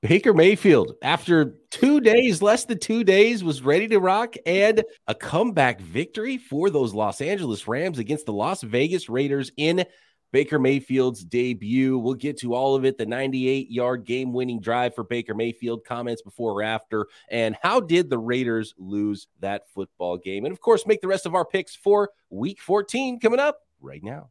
Baker Mayfield, after two days, less than two days, was ready to rock and a comeback victory for those Los Angeles Rams against the Las Vegas Raiders in Baker Mayfield's debut. We'll get to all of it the 98 yard game winning drive for Baker Mayfield, comments before or after, and how did the Raiders lose that football game? And of course, make the rest of our picks for week 14 coming up right now.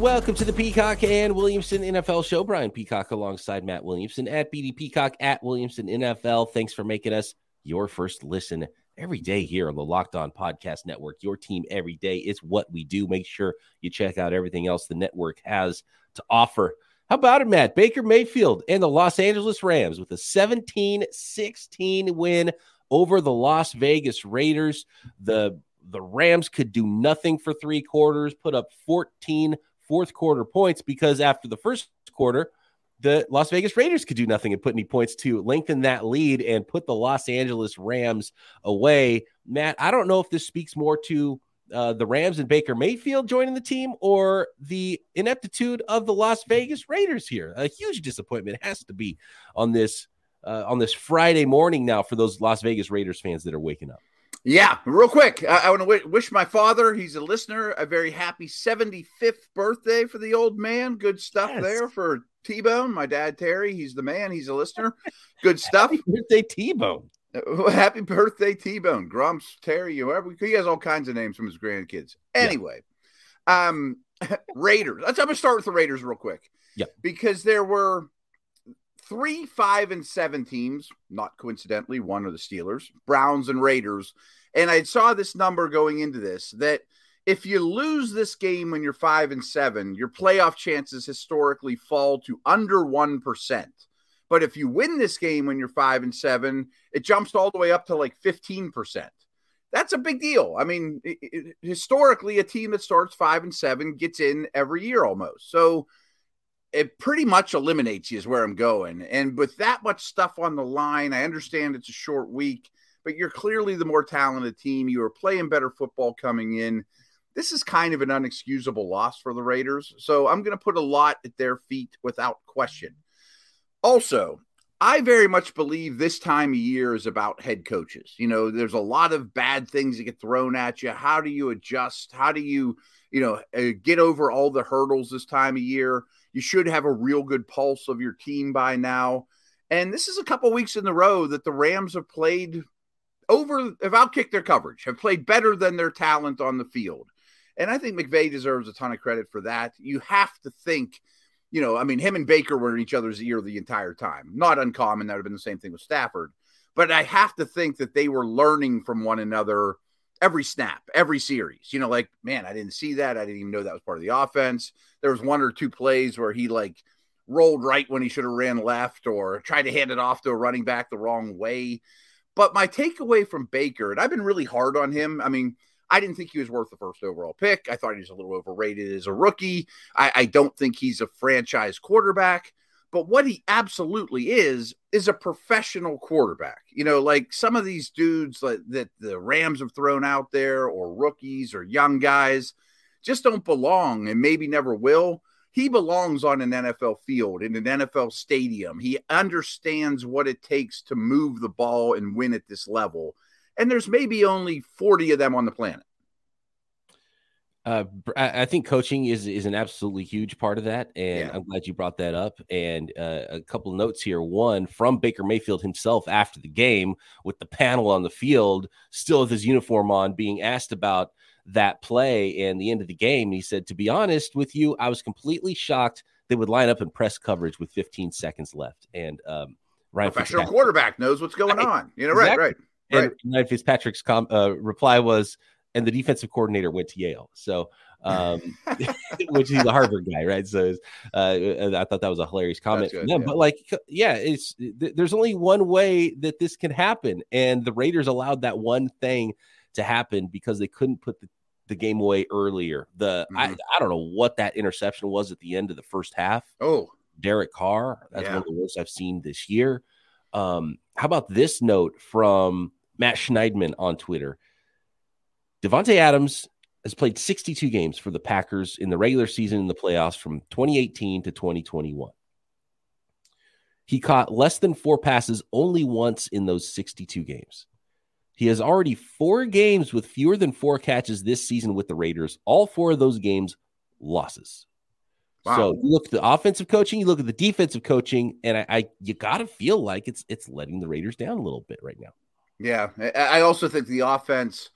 Welcome to the Peacock and Williamson NFL show. Brian Peacock alongside Matt Williamson at BD Peacock at Williamson NFL. Thanks for making us your first listen every day here on the Locked On Podcast Network. Your team every day is what we do. Make sure you check out everything else the network has to offer. How about it, Matt? Baker Mayfield and the Los Angeles Rams with a 17 16 win over the Las Vegas Raiders. The the Rams could do nothing for three quarters, put up 14 fourth quarter points because after the first quarter, the Las Vegas Raiders could do nothing and put any points to lengthen that lead and put the Los Angeles Rams away. Matt, I don't know if this speaks more to uh, the Rams and Baker Mayfield joining the team or the ineptitude of the Las Vegas Raiders here. A huge disappointment has to be on this uh, on this Friday morning now for those Las Vegas Raiders fans that are waking up. Yeah, real quick. I, I want to w- wish my father, he's a listener, a very happy 75th birthday for the old man. Good stuff yes. there for T Bone. My dad, Terry, he's the man. He's a listener. Good stuff. happy birthday, T Bone. Uh, happy birthday, T Bone. Grumps, Terry, whoever. He has all kinds of names from his grandkids. Anyway, yeah. um, Raiders. Let's, I'm going to start with the Raiders real quick. Yeah. Because there were three, five, and seven teams, not coincidentally, one of the Steelers, Browns, and Raiders. And I saw this number going into this that if you lose this game when you're five and seven, your playoff chances historically fall to under 1%. But if you win this game when you're five and seven, it jumps all the way up to like 15%. That's a big deal. I mean, it, it, historically, a team that starts five and seven gets in every year almost. So, it pretty much eliminates you is where I'm going. And with that much stuff on the line, I understand it's a short week, but you're clearly the more talented team. You are playing better football coming in. This is kind of an unexcusable loss for the Raiders. So I'm going to put a lot at their feet without question. Also, I very much believe this time of year is about head coaches. You know, there's a lot of bad things that get thrown at you. How do you adjust? How do you, you know, uh, get over all the hurdles this time of year? You should have a real good pulse of your team by now. And this is a couple weeks in the row that the Rams have played over, have outkicked their coverage, have played better than their talent on the field. And I think McVay deserves a ton of credit for that. You have to think, you know, I mean, him and Baker were in each other's ear the entire time. Not uncommon. That would have been the same thing with Stafford. But I have to think that they were learning from one another every snap, every series. You know, like, man, I didn't see that. I didn't even know that was part of the offense. There was one or two plays where he like rolled right when he should have ran left or tried to hand it off to a running back the wrong way. But my takeaway from Baker, and I've been really hard on him. I mean, I didn't think he was worth the first overall pick. I thought he was a little overrated as a rookie. I, I don't think he's a franchise quarterback. But what he absolutely is is a professional quarterback. You know, like some of these dudes that the Rams have thrown out there, or rookies or young guys, just don't belong and maybe never will. He belongs on an NFL field in an NFL stadium. He understands what it takes to move the ball and win at this level. And there's maybe only 40 of them on the planet. Uh, I think coaching is is an absolutely huge part of that, and yeah. I'm glad you brought that up. And uh, a couple notes here: one from Baker Mayfield himself after the game, with the panel on the field, still with his uniform on, being asked about that play and the end of the game. He said, "To be honest with you, I was completely shocked they would line up in press coverage with 15 seconds left." And um, Ryan professional quarterback knows what's going right. on. You know, exactly. right, right. And Ryan Fitzpatrick's com- uh, reply was, and the defensive coordinator went to Yale. So um, which he's a Harvard guy, right? So uh, I thought that was a hilarious comment good. Yeah. But like, yeah, it's th- there's only one way that this can happen, and the Raiders allowed that one thing to happen because they couldn't put the, the game away earlier. The mm-hmm. I, I don't know what that interception was at the end of the first half. Oh, Derek Carr, that's yeah. one of the worst I've seen this year. Um, how about this note from Matt Schneidman on Twitter? Davante Adams has played 62 games for the Packers in the regular season in the playoffs from 2018 to 2021. He caught less than four passes only once in those 62 games. He has already four games with fewer than four catches this season with the Raiders. All four of those games losses. Wow. So you look at the offensive coaching, you look at the defensive coaching, and I, I you got to feel like it's it's letting the Raiders down a little bit right now. Yeah, I also think the offense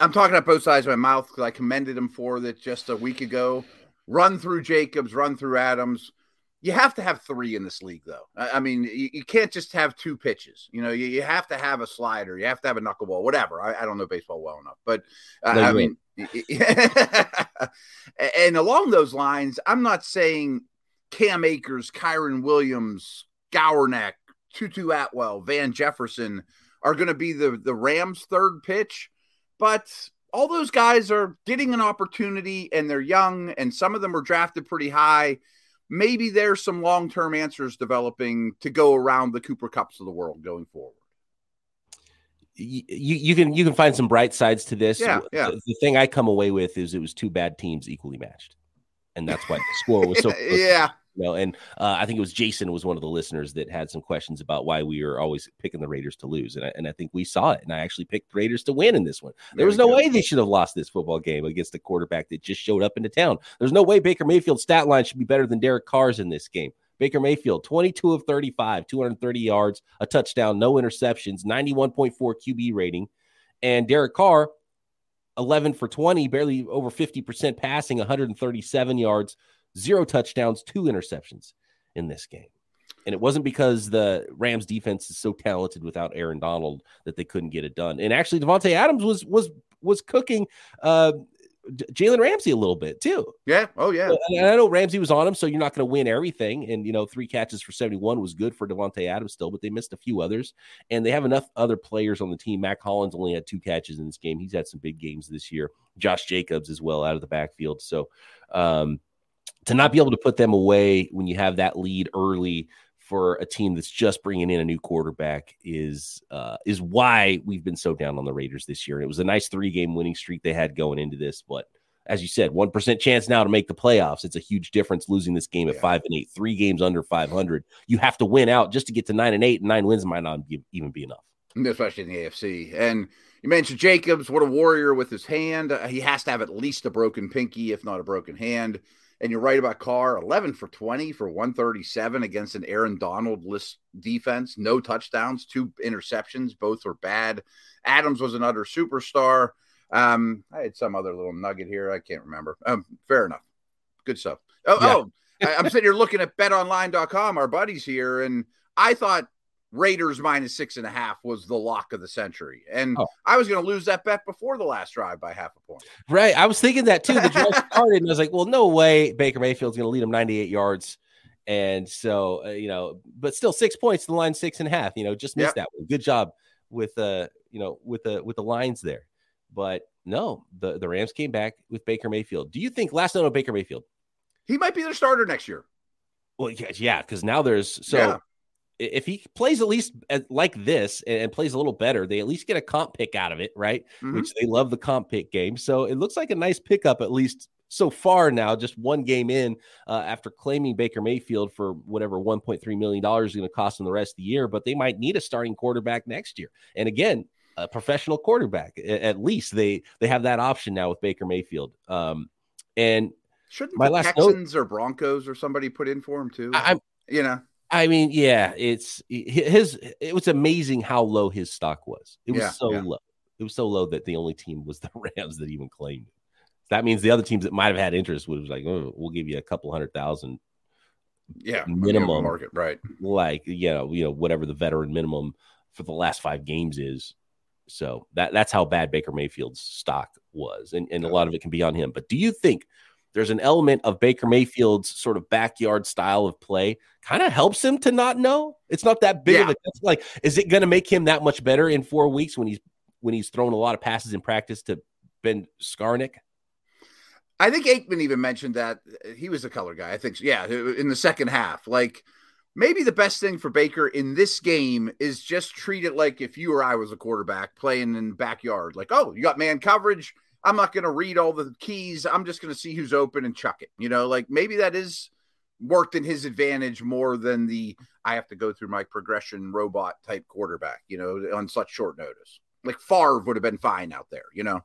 I'm talking about both sides of my mouth because I commended him for that just a week ago. Run through Jacobs, run through Adams. You have to have three in this league, though. I, I mean, you, you, can't just have two pitches. You know, you, you, have to have a slider. You have to have a knuckleball, whatever. I, I don't know baseball well enough, but uh, no, I mean, and along those lines, I'm not saying Cam Akers, Kyren Williams, Skowronek, Tutu Atwell, Van Jefferson are going to be the the Rams' third pitch but all those guys are getting an opportunity and they're young, and some of them were drafted pretty high. Maybe there's some long term answers developing to go around the Cooper Kupps of the world going forward. You, you can you can find some bright sides to this. Yeah, yeah. The, the thing I come away with is it was two bad teams equally matched, and that's why the score was so. yeah, you know, and uh, I think it was Jason was one of the listeners that had some questions about why we are always picking the Raiders to lose, and I, and I think we saw it, and I actually picked Raiders to win in this one. There, there was no go. way they should have lost this football game against a quarterback that just showed up into town. There's no way Baker Mayfield's stat line should be better than Derek Carr's in this game. Baker Mayfield, 22 of 35, 230 yards, a touchdown, no interceptions, 91.4 QB rating, and Derek Carr, 11 for 20, barely over 50% passing, 137 yards, zero touchdowns, two interceptions in this game. And it wasn't because the Rams defense is so talented without Aaron Donald that they couldn't get it done. And actually, Davante Adams was was was cooking uh, Jalen Ramsey a little bit too. Yeah. Oh yeah. And I know Ramsey was on him, so you're not going to win everything. And you know, three catches for 71 was good for Davante Adams still, but they missed a few others. And they have enough other players on the team. Mack Hollins only had two catches in this game. He's had some big games this year. Josh Jacobs as well out of the backfield. So um, to not be able to put them away when you have that lead early for a team that's just bringing in a new quarterback is uh, is why we've been so down on the Raiders this year. And it was a nice three game winning streak they had going into this, but as you said, one percent chance now to make the playoffs. It's a huge difference losing this game at yeah. five and eight, three games under five hundred. You have to win out just to get to nine and eight, and nine wins might not be, even be enough, especially in the AFC. And you mentioned Jacobs, what a warrior with his hand. Uh, he has to have at least a broken pinky, if not a broken hand. And you're right about Carr, 11 for 20 for 137 against an Aaron Donald list defense. No touchdowns, two interceptions. Both were bad. Adams was another superstar. Um, I had some other little nugget here. I can't remember. Um, fair enough. Good stuff. Oh, yeah. oh I, I'm sitting here looking at betonline.com, our buddies here, and I thought Raiders minus six and a half was the lock of the century. And oh. I was going to lose that bet before the last drive by half a point. Right. I was thinking that too. The drive started, and I was like, well, no way Baker Mayfield's going to lead him 98 yards. And so, uh, you know, but still six points, the line six and a half, you know, just missed yep. that one. Good job with, uh, you know, with the, with the lines there. But no, the, the Rams came back with Baker Mayfield. Do you think last note on Baker Mayfield? He might be their starter next year. Well, yeah, because now there's so yeah if he plays at least like this and, plays a little better, they at least get a comp pick out of it, right? Mm-hmm. Which they love the comp pick game. So it looks like a nice pickup, at least so far now, just one game in uh, after claiming Baker Mayfield for whatever $1.3 million is going to cost them the rest of the year. But they might need a starting quarterback next year. And again, a professional quarterback. At least they they have that option now with Baker Mayfield. Um, and shouldn't my last Texans note, or Broncos or somebody put in for him too? I, you know, I mean, yeah, it's his. It was amazing how low his stock was. It was yeah, so yeah. low. It was so low that the only team was the Rams that even claimed it. That means the other teams that might have had interest would was like, oh, we'll give you a couple hundred thousand. Yeah, minimum market, right? Like you know, you know, whatever the veteran minimum for the last five games is. So that that's how bad Baker Mayfield's stock was, and and a lot of it can be on him. But do you think? There's an element of Baker Mayfield's sort of backyard style of play kind of helps him to not know. It's not that big Yeah. of a like. Is it going to make him that much better in four weeks when he's when he's thrown a lot of passes in practice to Ben Skowronek? I think Aikman even mentioned that uh, he was a color guy. I think, yeah, uh, in the second half. Like, maybe the best thing for Baker in this game is just treat it like if you or I was a quarterback playing in the backyard. Like, oh, you got man coverage. I'm not going to read all the keys. I'm just going to see who's open and chuck it. You know, like maybe that is worked in his advantage more than the I have to go through my progression robot type quarterback, you know, on such short notice. Like Favre would have been fine out there, you know.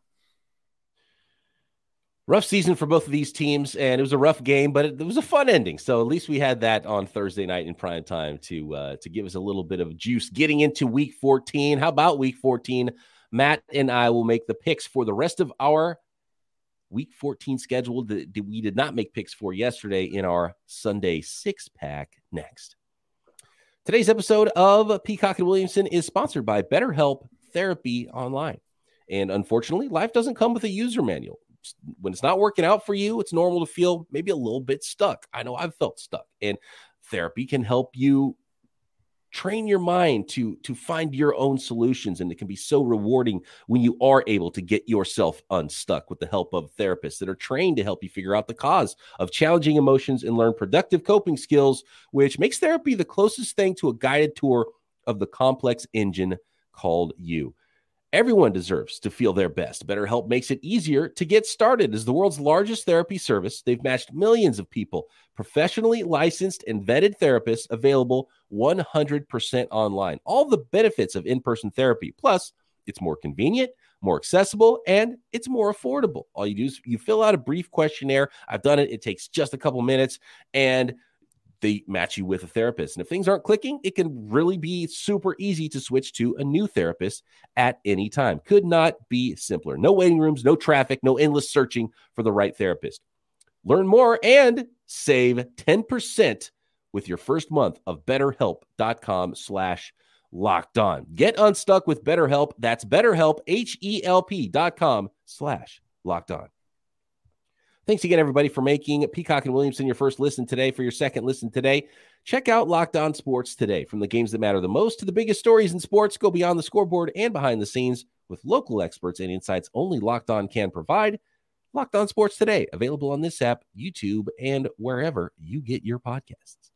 rough season for both of these teams, and it was a rough game, but it, it was a fun ending. So at least we had that on Thursday night in prime time to uh, to give us a little bit of juice getting into Week 14. How about Week 14? Matt and I will make the picks for the rest of our Week 14 schedule that we did not make picks for yesterday in our Sunday six pack next. Today's episode of Peacock and Williamson is sponsored by BetterHelp Therapy Online. And unfortunately, life doesn't come with a user manual when it's not working out for you, it's normal to feel maybe a little bit stuck. I know I've felt stuck, and therapy can help you train your mind to to find your own solutions and it can be so rewarding when you are able to get yourself unstuck with the help of therapists that are trained to help you figure out the cause of challenging emotions and learn productive coping skills which makes therapy the closest thing to a guided tour of the complex engine called you Everyone deserves to feel their best. BetterHelp makes it easier to get started. As the world's largest therapy service, they've matched millions of people, professionally licensed and vetted therapists available 100% online. All the benefits of in person therapy. Plus, it's more convenient, more accessible, and it's more affordable. All you do is you fill out a brief questionnaire. I've done it, it takes just a couple minutes. And they match you with a therapist. And if things aren't clicking, it can really be super easy to switch to a new therapist at any time. Could not be simpler. No waiting rooms, no traffic, no endless searching for the right therapist. Learn more and save 10% with your first month of betterhelp.com slash locked on. Get unstuck with BetterHelp. That's betterhelp, H-E-L-P dot com slash locked on. Thanks again, everybody, for making Peacock and Williamson your first listen today. For your second listen today, check out Locked On Sports today. From the games that matter the most to the biggest stories in sports, go beyond the scoreboard and behind the scenes with local experts and insights only Locked On can provide. Locked On Sports today, available on this app, YouTube, and wherever you get your podcasts.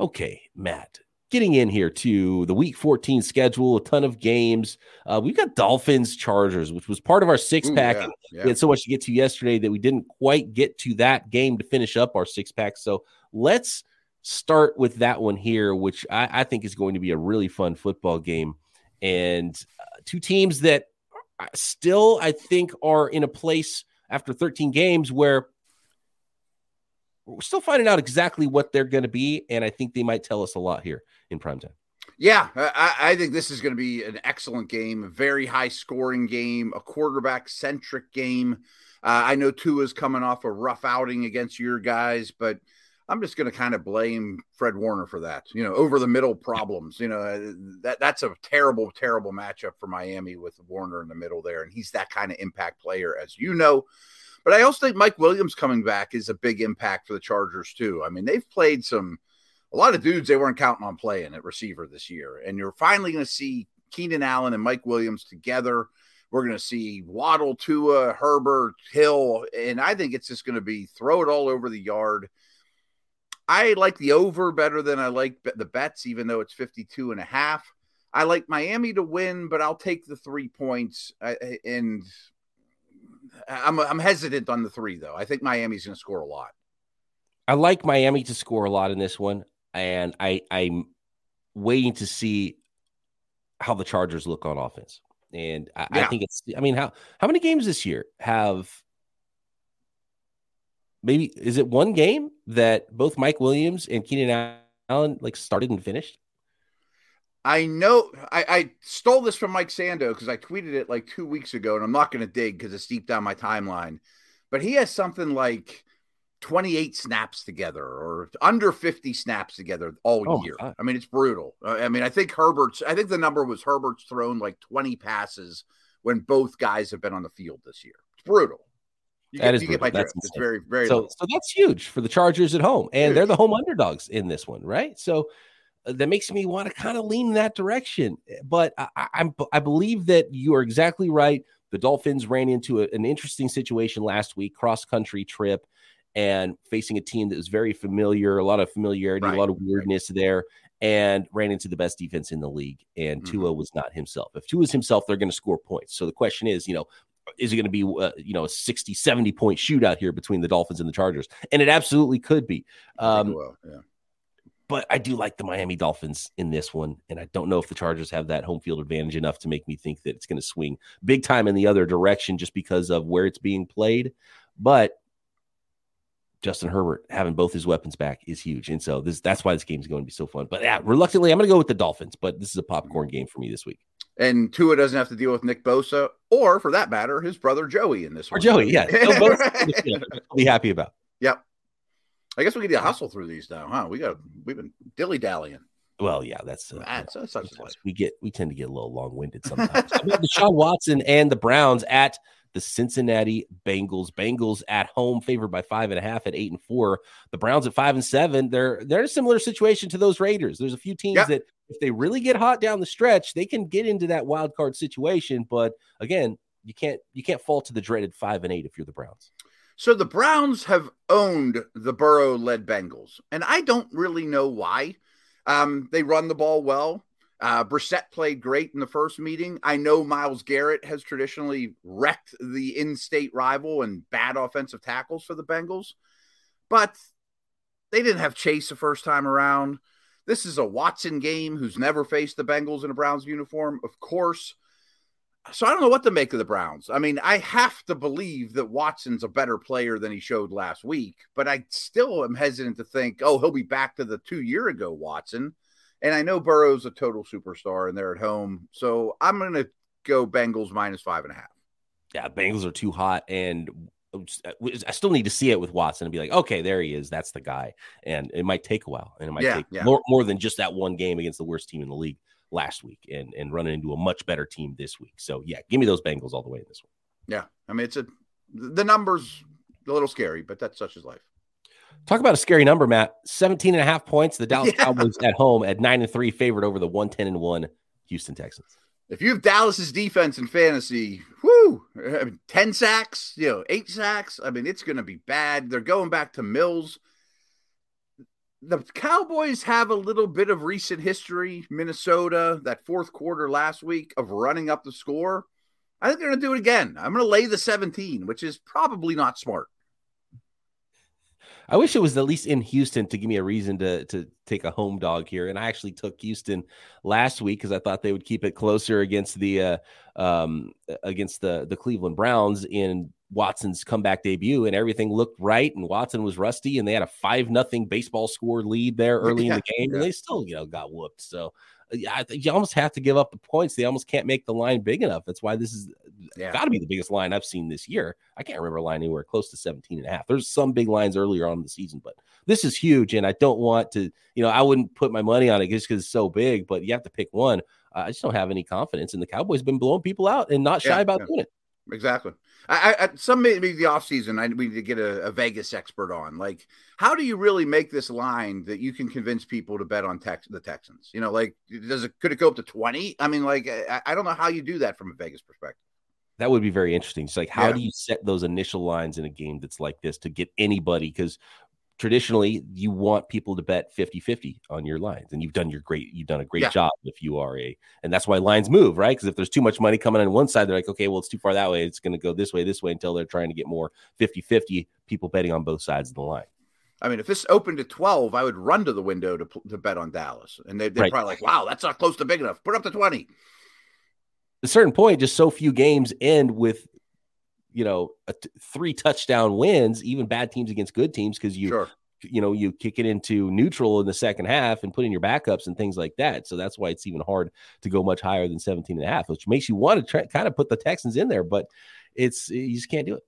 Okay, Matt, getting in here to the week 14 schedule, a ton of games. Uh, we've got Dolphins Chargers, which was part of our six Ooh, pack. yeah, yeah. We had so much to get to yesterday that we didn't quite get to that game to finish up our six pack. So let's start with that one here, which I, I think is going to be a really fun football game. And uh, two teams that still, I think, are in a place after 13 games where we're still finding out exactly what they're going to be. And I think they might tell us a lot here in prime time. Yeah, I, I think this is going to be an excellent game, a very high scoring game, a quarterback centric game. Uh, I know Tua's coming off a rough outing against your guys, but I'm just going to kind of blame Fred Warner for that. You know, over the middle problems. You know, uh, that that's a terrible, terrible matchup for Miami with Warner in the middle there, and he's that kind of impact player, as you know. But I also think Mike Williams coming back is a big impact for the Chargers too. I mean, they've played some a lot of dudes they weren't counting on playing at receiver this year, and you're finally going to see Keenan Allen and Mike Williams together. We're going to see Waddle, Tua, Herbert, Hill, and I think it's just going to be throw it all over the yard. I like the over better than I like the bets, even though it's 52 and a half. I like Miami to win, but I'll take the three points. And I'm, I'm hesitant on the three, though. I think Miami's going to score a lot. I like Miami to score a lot in this one, and I, I'm waiting to see how the Chargers look on offense. And I, yeah. I think it's, I mean, how, how many games this year have maybe, is it one game that both Mike Williams and Keenan Allen like started and finished? I know I, I stole this from Mike Sando because I tweeted it like two weeks ago, and I'm not going to dig because it's deep down my timeline. But he has something like 28 snaps together or under 50 snaps together all Oh year. God. I mean, it's brutal. I mean, I think Herbert's, I think the number was Herbert's thrown like 20 passes when both guys have been on the field this year. It's brutal. You That get, is you get my brutal. That's. It's very, very so, so that's huge for the Chargers at home, and they're the home underdogs in this one, right? So that makes me want to kind of lean in that direction. But I, I, I'm I believe that you are exactly right. The Dolphins ran into a- an interesting situation last week, cross country trip, and facing a team that was very familiar, a lot of familiarity, Right, a lot of right. weirdness there. And ran into the best defense in the league, and Mhm. Tua was not himself. If Tua is himself, they're going to score points. So the question is, you know, is it going to be uh, you know a 60 70 point shootout here between the dolphins and the chargers and it absolutely could be um it will, yeah. But i do like the miami dolphins in this one and i don't know if the chargers have that home field advantage enough to make me think that it's going to swing big time in the other direction just because of where it's being played but Justin Herbert having both his weapons back is huge, and so this that's why this game is going to be so fun. But yeah, reluctantly, I'm going to go with the Dolphins. But this is a popcorn game for me this week. And Tua doesn't have to deal with Nick Bosa or, for that matter, his brother Joey in this Or one. Joey, yeah, they'll both I'll be happy about. Yep. I guess we could hustle through these now, huh? We got we've been dilly dallying. Well, yeah, that's uh, That's, that's such a we get we tend to get a little long winded sometimes. How about Deshaun Watson and the Browns at the Cincinnati Bengals. Bengals at home, favored by five and a half at eight and four. The Browns at five and seven. They're they're in a similar situation to those Raiders. There's a few teams that if they really get hot down the stretch, they can get into that wild card situation. But again, you can't you can't fall to the dreaded five and eight if you're the Browns. So the Browns have owned the Burrow-led Bengals, and I don't really know why. Um, they run the ball well. Uh, Brissett played great in the first meeting. I know Myles Garrett has traditionally wrecked the in-state rival and bad offensive tackles for the Bengals, but they didn't have Chase the first time around. This is a Watson game who's never faced the Bengals in a Browns uniform, of course. So I don't know what to make of the Browns. I mean, I have to believe that Watson's a better player than he showed last week, but I still am hesitant to think, oh, he'll be back to the two year ago Watson. And I know Burrow's a total superstar and they're at home. So I'm going to go Bengals minus five and a half. Yeah, Bengals are too hot, and uh, I still need to see it with Watson and be like, okay, there he is. That's the guy. And it might take a while, and it might Yeah, take yeah. more more than just that one game against the worst team in the league last week, and and running into a much better team this week. So yeah, give me those Bengals all the way in this one. Yeah. I mean, it's a, the number's a little scary, but that's such as life. Talk about a scary number, Matt. 17 and a half points. The Dallas Yeah. Cowboys at home at nine and three, favored over the 110 and one Houston Texans. If you have Dallas's defense in fantasy, whoo, I mean, 10 sacks, you know, eight sacks. I mean, it's going to be bad. They're going back to Mills. The Cowboys have a little bit of recent history. Minnesota, that fourth quarter last week of running up the score. I think they're going to do it again. I'm going to lay the 17, which is probably not smart. I wish it was at least in Houston to give me a reason to to take a home dog here. And I actually took Houston last week because I thought they would keep it closer against the uh, um, against the the Cleveland Browns in Watson's comeback debut, and everything looked right. And Watson was rusty, and they had a five nothing baseball score lead there early in the game, yeah. and they still you know got whooped. So. uh, Yeah, I think you almost have to give up the points. They almost can't make the line big enough. That's why this is Yeah. got to be the biggest line I've seen this year. I can't remember a line anywhere close to 17 and a half. There's some big lines earlier on in the season, but this is huge. And I don't want to, you know, I wouldn't put my money on it just because it's so big, but you have to pick one. I just don't have any confidence. And the Cowboys been blowing people out and not shy Yeah, about yeah. doing it. Exactly. I, I, some maybe the off season. I we need to get a, a Vegas expert on. Like, how do you really make this line that you can convince people to bet on Tex, the Texans? You know, like, does it could it go up to twenty? I mean, like, I, I don't know how you do that from a Vegas perspective. That would be very interesting. It's like, how Yeah. do you set those initial lines in a game that's like this to get anybody? Because traditionally you want people to bet 50 50 on your lines and you've done your great you've done a great Yeah. job if you are a and that's why lines move right because if there's too much money coming on one side they're like okay well it's too far that way it's going to go this way this way until they're trying to get more 50 50 people betting on both sides of the line I mean, if this opened at twelve, I would run to the window to to bet on Dallas, and they, they're Right. probably like, "Wow, that's not close to big enough. Put up to 20. at a certain point just so few games end with you know a t- three touchdown wins even bad teams against good teams because you Sure. you know you kick it into neutral in the second half and put in your backups and things like that so that's why it's even hard to go much higher than 17 and a half which makes you want to try, kind of put the texans in there but it's you just can't do it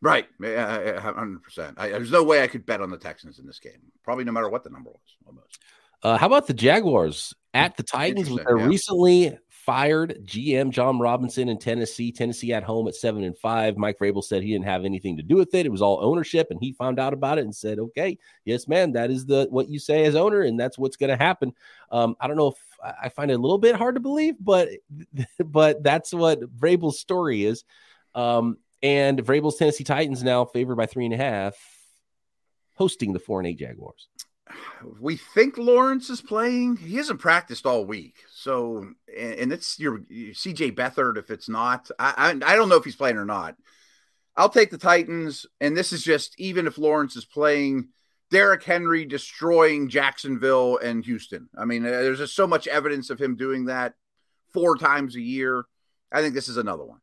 Right, Yeah, hundred percent. There's no way I could bet on the Texans in this game. Probably no matter what the number was. Almost. Uh, how about the Jaguars at the Titans with their yeah. recently fired GM Jon Robinson in Tennessee. Tennessee at home at seven and five. Mike Vrabel said he didn't have anything to do with it. It was all ownership, and he found out about it and said, "Okay, yes, man, that is the what you say as owner, and that's what's going to happen." Um, I don't know if I find it a little bit hard to believe, but but that's what Vrabel's story is. Um, and Vrabel's Tennessee Titans now favored by three and a half, hosting the four and eight Jaguars. We think Lawrence is playing. He hasn't practiced all week, so and it's your CJ Beathard. If it's not, I, I I don't know if he's playing or not. I'll take the Titans, and this is just even if Lawrence is playing. Derrick Henry destroying Jacksonville and Houston. I mean, uh, there's just so much evidence of him doing that four times a year. I think this is another one.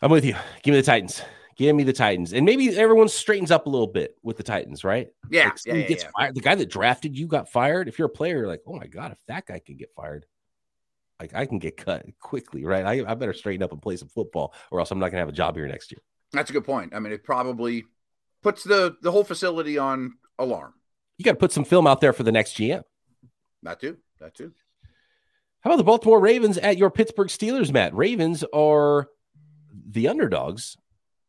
I'm with you. Give me the Titans. Give me the Titans. And maybe everyone straightens up a little bit with the Titans, right? Yeah. Like yeah, yeah, gets yeah. fired. The guy that drafted you got fired. If you're a player, you're like, oh my God, if that guy can get fired, like I can get cut quickly, right? I, I better straighten up and play some football, or else I'm not gonna have a job here next year. That's a good point. I mean, it probably puts the the whole facility on alarm. You got to put some film out there for the next GM. That too. That too. How about the Baltimore Ravens at your Pittsburgh Steelers, Matt? Ravens are the underdogs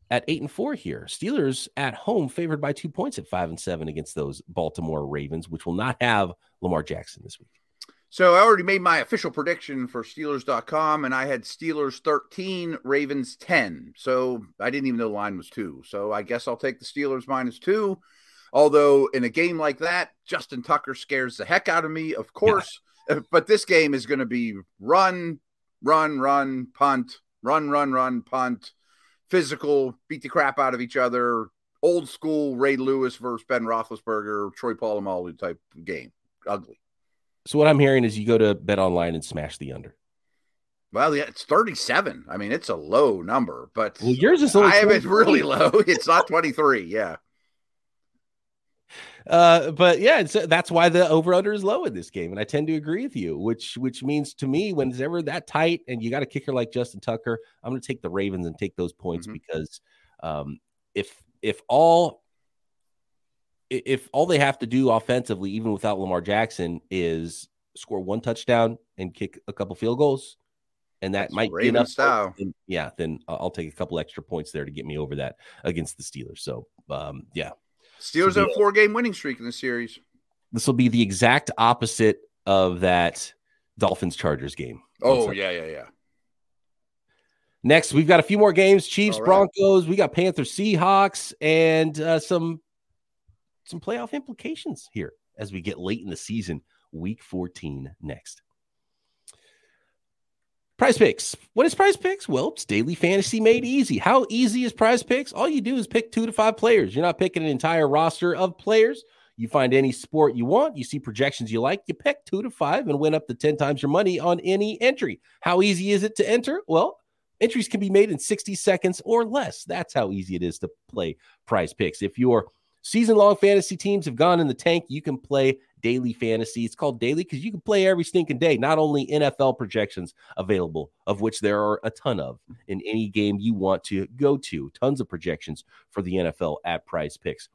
at eight and four here. Steelers at home favored by two points at five and seven against those Baltimore Ravens, which will not have Lamar Jackson this week. So I already made my official prediction for Steelers.com, and I had Steelers 13, Ravens 10. So I didn't even know the line was two. So I guess I'll take the Steelers minus two. Although in a game like that, Justin Tucker scares the heck out of me, of course. Yeah. But this game is going to be run, run, run, punt, run, run, run, punt, physical, beat the crap out of each other, old school Ray Lewis versus Ben Roethlisberger, Troy Polamalu type game. Ugly. So what I'm hearing is you go to Bet Online and smash the under. Well, yeah, it's 37. I mean, it's a low number, but well, yours is I have it really low. It's not 23. Yeah. Uh, but yeah, uh, that's why the over under is low in this game, and I tend to agree with you. Which which means to me, when it's ever that tight, and you got a kicker like Justin Tucker, I'm going to take the Ravens and take those points mm-hmm. because um, if if all if all they have to do offensively, even without Lamar Jackson, is score one touchdown and kick a couple field goals, and that That's might be enough. Style. Then, yeah, then I'll take a couple extra points there to get me over that against the Steelers. So, um, yeah, Steelers have a four game winning streak in the series. This will be the exact opposite of that Dolphins Chargers game. Oh, yeah, yeah, yeah. Next, we've got a few more games Chiefs, right. Broncos, we got Panthers, Seahawks, and uh, some some playoff implications here as we get late in the season. Week 14 next. Prize Picks. What is Prize Picks? Well, it's daily fantasy made easy. How easy is Prize Picks? All you do is pick two to five players. You're not picking an entire roster of players. You find any sport you want, you see projections you like, you pick two to five and win up to 10 times your money on any entry. How easy is it to enter? Well, entries can be made in 60 seconds or less. That's how easy it is to play Prize Picks. If your season long fantasy teams have gone in the tank, you can play daily fantasy. It's called daily because you can play every stinking day. Not only NFL projections available, of which there are a ton of in any game you want to go to. Tons of projections for the NFL at Prize Picks.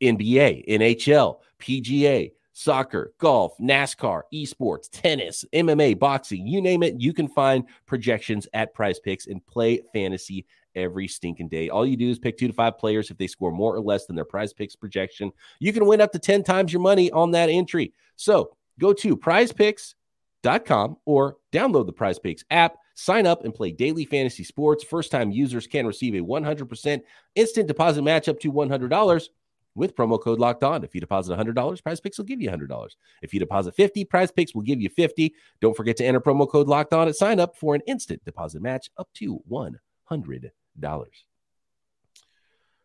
NBA, NHL, PGA, soccer, golf, NASCAR, esports, tennis, MMA, boxing, you name it, you can find projections at Prize Picks and play fantasy every stinking day. All you do is pick two to five players. If they score more or less than their prize picks projection, you can win up to 10 times your money on that entry. So go to prizepicks.com or download the Prize Picks app. Sign up and play daily fantasy sports. First time users can receive a 100% instant deposit match up to $100 with promo code locked on. If you deposit $100, Prize Picks will give you $100. If you deposit 50, Prize Picks will give you 50. Don't forget to enter promo code locked on at sign up for an instant deposit match up to $100.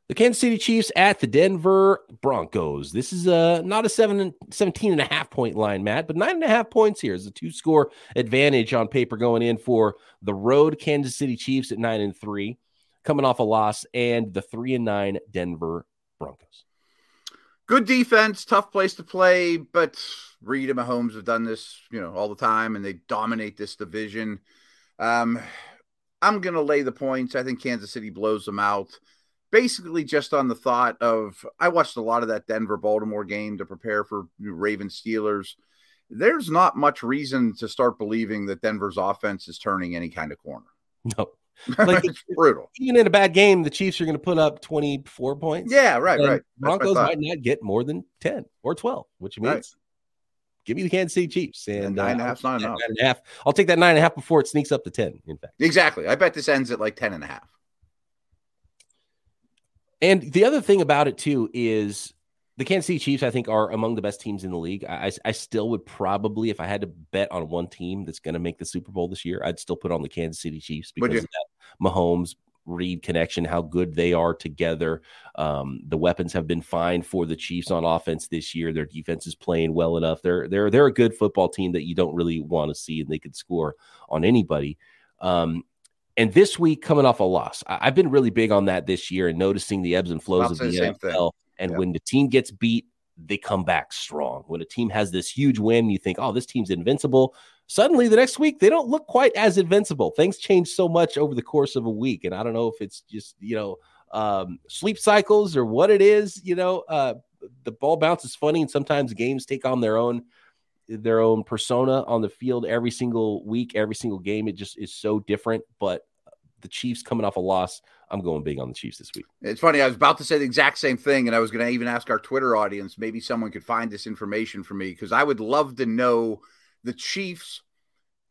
The Kansas City Chiefs at the Denver Broncos. This is a, not a seven, 17 and a half point line, Matt, but nine and a half points here is a two score advantage on paper going in for the road Kansas City Chiefs at nine and three, coming off a loss, and the three and nine Denver Broncos. Good defense, tough place to play, but Reid and Mahomes have done this, you know, all the time, and they dominate this division. Um, I'm going to lay the points. I think Kansas City blows them out. Basically, just on the thought of I watched a lot of that Denver Baltimore game to prepare for Raven Steelers. There's not much reason to start believing that Denver's offense is turning any kind of corner. No. Like it's brutal. Even in a bad game, the Chiefs are going to put up 24 points. Yeah, right, right. Broncos might not get more than 10 or 12, which means Right. Give me the Kansas City Chiefs. And, And nine and a uh, I'll take that enough. nine and a half. I'll take that nine and a half before it sneaks up to 10, in fact. Exactly. I bet this ends at like 10 and a half. And the other thing about it, too, is the Kansas City Chiefs, I think, are among the best teams in the league. I, I, still would probably, if I had to bet on one team that's going to make the Super Bowl this year, I'd still put on the Kansas City Chiefs because of that Mahomes Reid connection, how good they are together. Um, the weapons have been fine for the Chiefs on offense this year. Their defense is playing well enough. They're they're they're a good football team that you don't really want to see, and they could score on anybody. Um, and this week, coming off a loss, I, I've been really big on that this year and noticing the ebbs and flows of the same thing. NFL. And Yeah. when the team gets beat, they come back strong. When a team has this huge win, you think, oh, this team's invincible. Suddenly, the next week, they don't look quite as invincible. Things change so much over the course of a week. And I don't know if it's just, you know, um, sleep cycles or what it is. You know, uh, the ball bounces funny, and sometimes games take on their own their own persona on the field every single week, every single game. It just is so different. But the Chiefs coming off a loss, I'm going big on the Chiefs this week. It's funny. I was about to say the exact same thing, and I was going to even ask our Twitter audience. Maybe someone could find this information for me because I would love to know the Chiefs'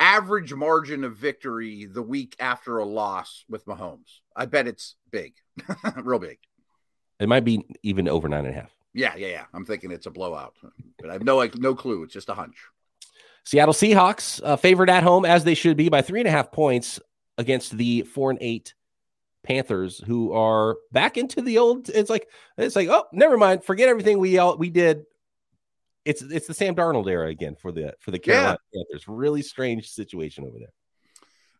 average margin of victory the week after a loss with Mahomes. I bet it's big, real big. It might be even over nine and a half. Yeah, yeah, yeah. I'm thinking it's a blowout, but I have no like no clue. It's just a hunch. Seattle Seahawks uh, favored at home as they should be by three and a half points against the four and eight Panthers, who are back into the old. It's like it's like oh, never mind, forget everything we all we did. It's it's the Sam Darnold era again for the for the Carolina Panthers. Really strange situation over there.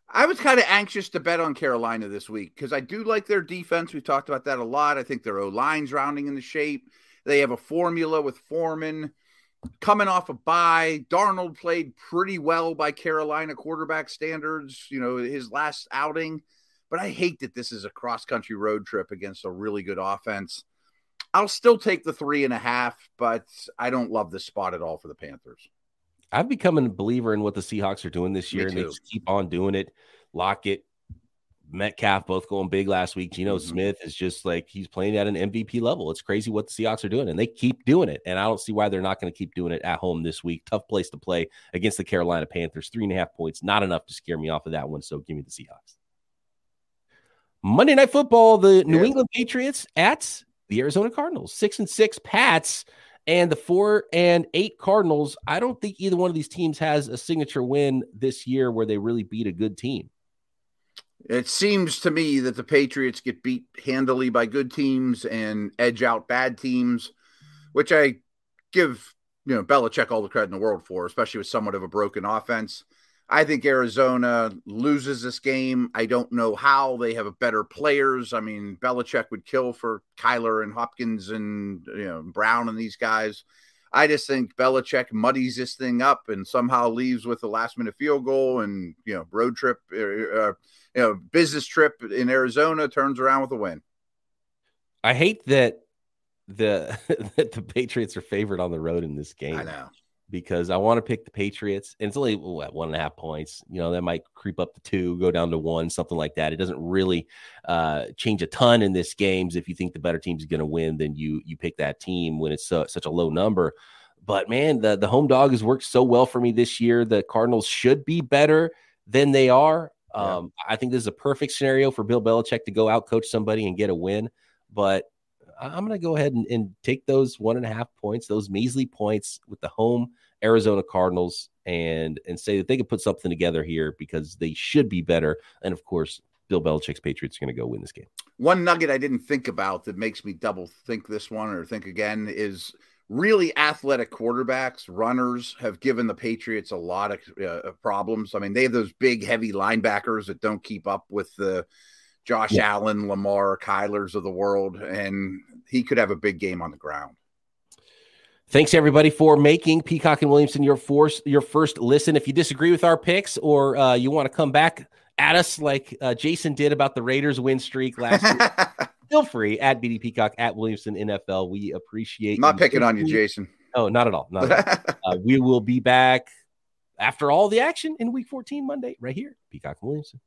I was kind of anxious to bet on Carolina this week because I do like their defense. We talked about that a lot. I think their O line's rounding in the shape. They have a formula with Foreman coming off a bye. Darnold played pretty well by Carolina quarterback standards, you know, his last outing. But I hate that this is a cross country road trip against a really good offense. I'll still take the three and a half, but I don't love this spot at all for the Panthers. I've become a believer in what the Seahawks are doing this year, and they just keep on doing it. Lockett, Metcalf, both going big last week. Geno Mhm. Smith is just like he's playing at an MVP level. It's crazy what the Seahawks are doing, and they keep doing it. And I don't see why they're not going to keep doing it at home this week. Tough place to play against the Carolina Panthers. Three and a half points, not enough to scare me off of that one. So give me the Seahawks. Monday Night Football: The New Yeah. England Patriots at the Arizona Cardinals. Six and six Pats and the four and eight Cardinals. I don't think either one of these teams has a signature win this year where they really beat a good team. It seems to me that the Patriots get beat handily by good teams and edge out bad teams, which I give you know Belichick all the credit in the world for, especially with somewhat of a broken offense. I think Arizona loses this game. I don't know how they have better players. I mean, Belichick would kill for Kyler and Hopkins and you know Brown and these guys. I just think Belichick muddies this thing up and somehow leaves with a last minute field goal and you know road trip, uh, you know business trip in Arizona turns around with a win. I hate that the that the Patriots are favored on the road in this game. I know. Because I want to pick the Patriots, and it's only what, one and a half points. You know, that might creep up to two, go down to one, something like that. It doesn't really uh, change a ton in this games. If you think the better team is going to win, then you you pick that team when it's so, such a low number. But man, the the home dog has worked so well for me this year. The Cardinals should be better than they are. Yeah. Um, I think this is a perfect scenario for Bill Belichick to go out coach somebody and get a win. But I'm going to go ahead and, and take those one and a half points, those measly points with the home Arizona Cardinals, and and say that they could put something together here because they should be better. And of course, Bill Belichick's Patriots are going to go win this game. One nugget I didn't think about that makes me double think this one or think again is really athletic quarterbacks, runners have given the Patriots a lot of uh, problems. I mean, they have those big, heavy linebackers that don't keep up with the Josh Allen, Lamar, Kylers of the world, and he could have a big game on the ground. Thanks everybody for making Peacock and Williamson your force your first listen. If you disagree with our picks or uh, you want to come back at us like uh, Jason did about the Raiders win streak last week, feel free at BD Peacock at Williamson NFL. We appreciate. Not picking on you, Jason. Oh, not at all. Not at all. uh, we will be back after all the action in Week 14 Monday, right here, Peacock Williamson.